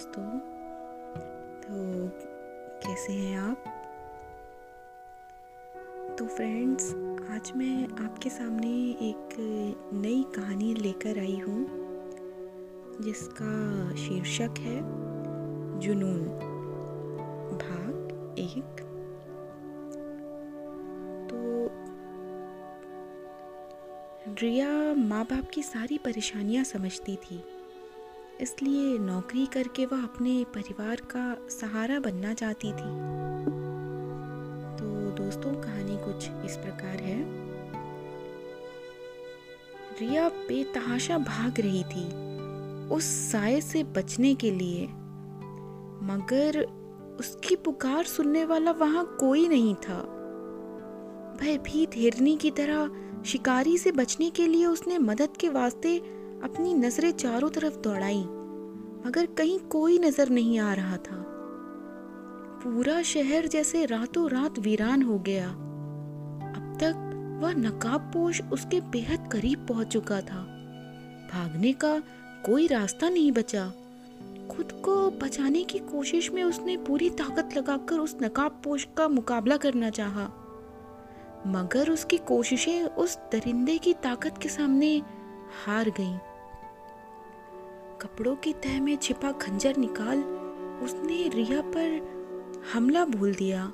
दोस्तों। तो कैसे हैं आप? तो फ्रेंड्स आज मैं आपके सामने एक नई कहानी लेकर आई हूँ, जिसका शीर्षक है, जुनून। भाग एक। तो रिया माँ बाप की सारी परेशानियाँ समझती थी। इसलिए नौकरी करके वह अपने परिवार का सहारा बनना चाहती थी। तो दोस्तों, कहानी कुछ इस प्रकार है। रिया बेतहाशा भाग रही थी उस साय से बचने के लिए, मगर उसकी पुकार सुनने वाला वहाँ कोई नहीं था। भयभीत हिरनी की तरह शिकारी से बचने के लिए उसने मदद के वास्ते अपनी नज़रें चारों तरफ़ दौड़ाई, मगर कहीं कोई नज़र नहीं आ रहा था। पूरा शहर जैसे रातों रात वीरान हो गया। अब तक वह नकाबपोश उसके बेहद करीब पहुँच चुका था। भागने का कोई रास्ता नहीं बचा। खुद को बचाने की कोशिश में उसने पूरी ताकत लगाकर उस नकाबपोश का मुकाबला करना चाहा। मगर उसकी कोशिशें उस दरिंदे की ताकत के सामने हार गईं। कपड़ों की तह में छिपा खंजर निकाल उसने रिया पर हमला बोल दिया।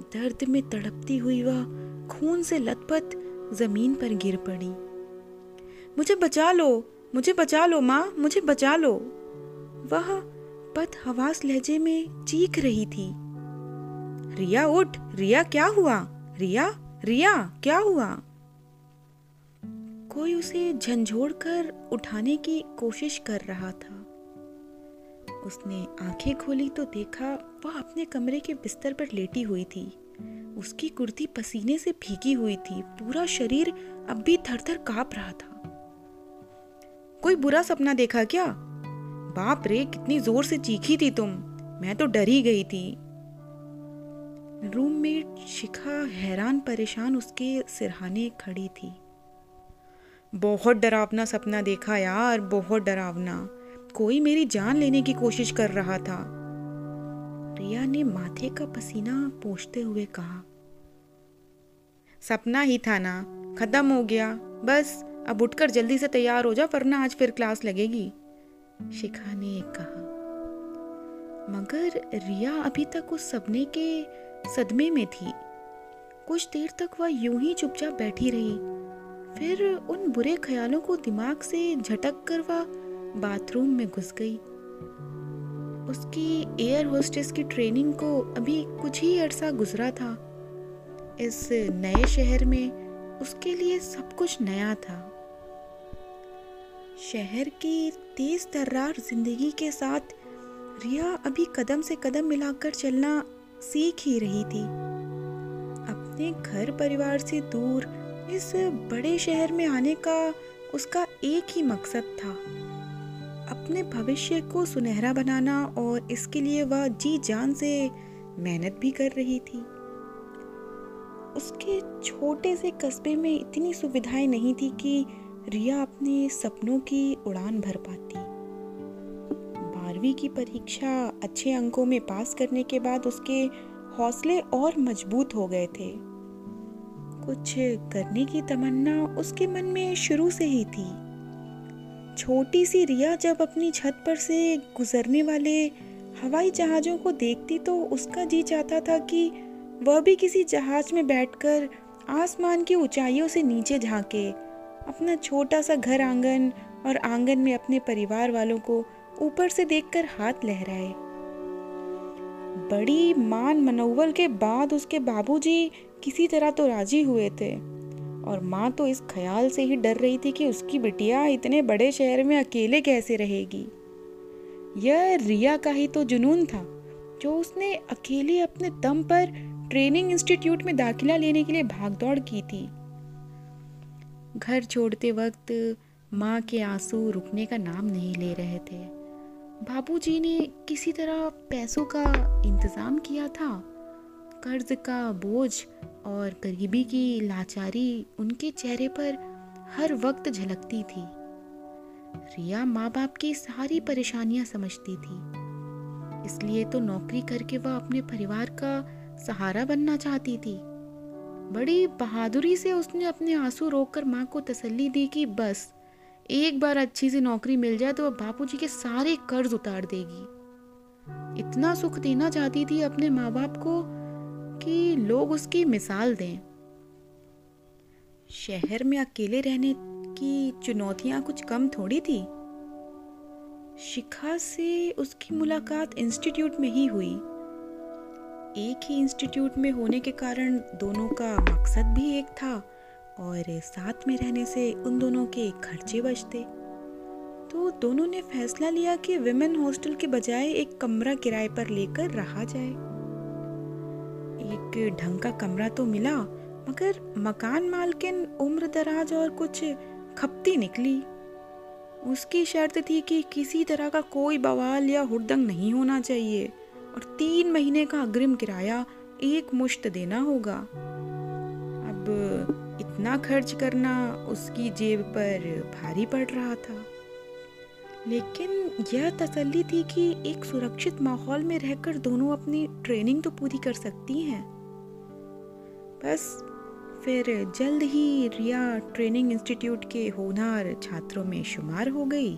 दर्द में तड़पती हुई वह खून से लथपथ ज़मीन पर गिर पड़ी। मुझे बचा लो, मुझे बचा लो माँ, मुझे बचा लो। वह पद हवास लहजे में चीख रही थी। रिया उठ, रिया क्या हुआ? रिया रिया क्या हुआ? कोई उसे झंझोड़ कर उठाने की कोशिश कर रहा था। उसने आँखें खोली तो देखा वह अपने कमरे के बिस्तर पर लेटी हुई थी। उसकी कुर्ती पसीने से भीगी हुई थी। पूरा शरीर अब भी थर थर काँप रहा था। कोई बुरा सपना देखा क्या? बाप रे, कितनी ज़ोर से चीखी थी तुम। मैं तो डर गई थी। रूममेट शिखा हैरान परेशान उसके सिरहाने खड़ी थी। बहुत डरावना सपना देखा यार, बहुत डरावना। कोई मेरी जान लेने की कोशिश कर रहा था। रिया ने माथे का पसीना पोछते हुए कहा, सपना ही था ना, खत्म हो गया। बस, अब उठकर जल्दी से तैयार हो जा, वरना आज फिर क्लास लगेगी। शिखा ने कहा, मगर रिया अभी तक उस सपने के सदमे में थी। कुछ देर तक वह यूँ ही चुपचाप बैठी रही। फिर उन बुरे ख्यालों को दिमाग से झटक कर वह बाथरूम में घुस गई। उसकी एयर होस्टेस की ट्रेनिंग को अभी कुछ ही अरसा गुजरा था। इस नए शहर में उसके लिए सब कुछ नया था। शहर की तेज तर्रार ज़िंदगी के साथ रिया अभी कदम से कदम मिलाकर चलना सीख ही रही थी। अपने घर परिवार से दूर इस बड़े शहर में आने का उसका एक ही मकसद था। अपने भविष्य को सुनहरा बनाना और इसके लिए वह जी जान से मेहनत भी कर रही थी। उसके छोटे से कस्बे में इतनी सुविधाएँ नहीं थी कि रिया अपने सपनों की उड़ान भर पाती। बारहवीं की परीक्षा अच्छे अंकों में पास करने के बाद उसके हौसले और मज़बूत हो गए थे। कुछ करने की तमन्ना उसके मन में शुरू से ही थी। छोटी सी रिया जब अपनी छत पर से गुजरने वाले हवाई जहाज़ों को देखती तो उसका जी चाहता था कि वह भी किसी जहाज़ में बैठकर आसमान की ऊंचाइयों से नीचे झांके, अपना छोटा सा घर आँगन और आँगन में अपने परिवार वालों को ऊपर से देखकर हाथ लहराए। बड़ी मान मनोवल के बाद उसके बाबूजी किसी तरह तो राज़ी हुए थे। और माँ तो इस ख्याल से ही डर रही थी कि उसकी बिटिया इतने बड़े शहर में अकेले कैसे रहेगी। यह रिया का ही तो जुनून था, जो उसने अकेले अपने दम पर ट्रेनिंग इंस्टीट्यूट में दाखिला लेने के लिए भागदौड़ की थी। घर छोड़ते वक्त माँ के आँसू रुकने का नाम नहीं ले रहे थे। बाबूजी ने किसी तरह पैसों का इंतज़ाम किया था। कर्ज का बोझ और गरीबी की लाचारी उनके चेहरे पर हर वक्त झलकती थी। रिया माँ बाप की सारी परेशानियाँ समझती थी। इसलिए तो नौकरी करके वह अपने परिवार का सहारा बनना चाहती थी। बड़ी बहादुरी से उसने अपने आँसू रोककर माँ को तसल्ली दी कि बस एक बार अच्छी सी नौकरी मिल जाए तो वह बापूजी के सारे कर्ज उतार देगी। इतना सुख देना चाहती थी अपने माँ बाप को कि लोग उसकी मिसाल दें। शहर में अकेले रहने की चुनौतियाँ कुछ कम थोड़ी थी। शिखा से उसकी मुलाकात इंस्टीट्यूट में ही हुई। एक ही इंस्टीट्यूट में होने के कारण दोनों का मकसद भी एक था। और साथ में रहने से उन दोनों के खर्चे बचते। तो दोनों ने फैसला लिया कि विमेन हॉस्टल के बजाय एक कमरा किराए पर लेकर रहा जाए। एक ढंग का कमरा तो मिला, मगर मकान मालकिन उम्र दराज और कुछ खपती निकली। उसकी शर्त थी कि किसी तरह का कोई बवाल या हुड़दंग नहीं होना चाहिए, और तीन महीने का अग्रिम किराया एक मुश्त देना होगा। अब इतना खर्च करना उसकी जेब पर भारी पड़ रहा था। लेकिन यह तसल्ली थी कि एक सुरक्षित माहौल में रहकर दोनों अपनी ट्रेनिंग तो पूरी कर सकती हैं। बस फिर जल्द ही रिया ट्रेनिंग इंस्टीट्यूट के होनार छात्रों में शुमार हो गई।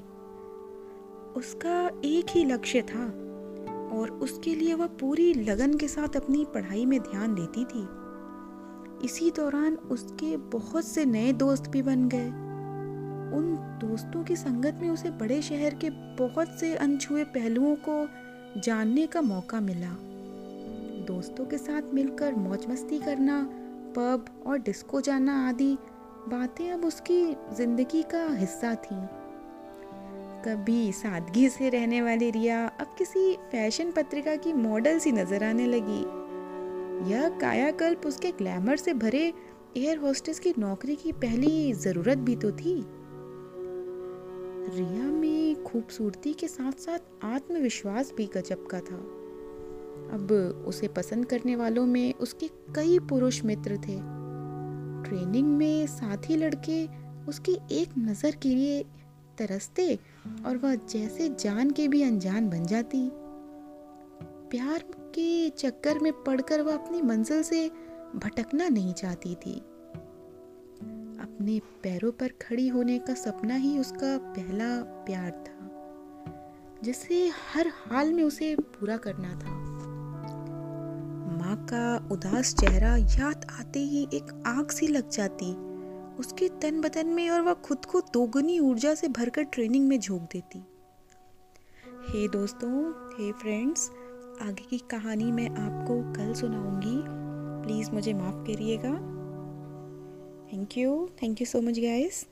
उसका एक ही लक्ष्य था और उसके लिए वह पूरी लगन के साथ अपनी पढ़ाई में ध्यान देती थी। इसी दौरान उसके बहुत से नए दोस्त भी बन गए। उन दोस्तों की संगत में उसे बड़े शहर के बहुत से अनछुए पहलुओं को जानने का मौका मिला। दोस्तों के साथ मिलकर मौज मस्ती करना पब और डिस्को जाना आदि बातें अब उसकी ज़िंदगी का हिस्सा थी। कभी सादगी से रहने वाली रिया अब किसी फ़ैशन पत्रिका की मॉडल सी नज़र आने लगी। यह कायाकल्प उसके ग्लैमर से भरे एयर होस्टेस की नौकरी की पहली ज़रूरत भी तो थी। रिया में खूबसूरती के साथ साथ आत्मविश्वास भी गजब का था। अब उसे पसंद करने वालों में उसके कई पुरुष मित्र थे। ट्रेनिंग में साथी लड़के उसकी एक नज़र के लिए तरसते और वह जैसे जान के भी अनजान बन जाती। प्यार के चक्कर में पड़कर वह अपनी मंजिल से भटकना नहीं चाहती थी। अपने पैरों पर खड़ी होने का सपना ही उसका पहला प्यार था, जिसे हर हाल में उसे पूरा करना था। माँ का उदास चेहरा याद आते ही एक आग सी लग जाती, उसके तन बदन में और वह खुद को दोगुनी ऊर्जा से भरकर ट्रेनिंग में झोंक देती। हे दोस्तों, हे फ्रेंड्स आगे की कहानी मैं आपको कल सुनाऊँगी। प्लीज़ मुझे माफ़ करिएगा। Thank you thank you so much guys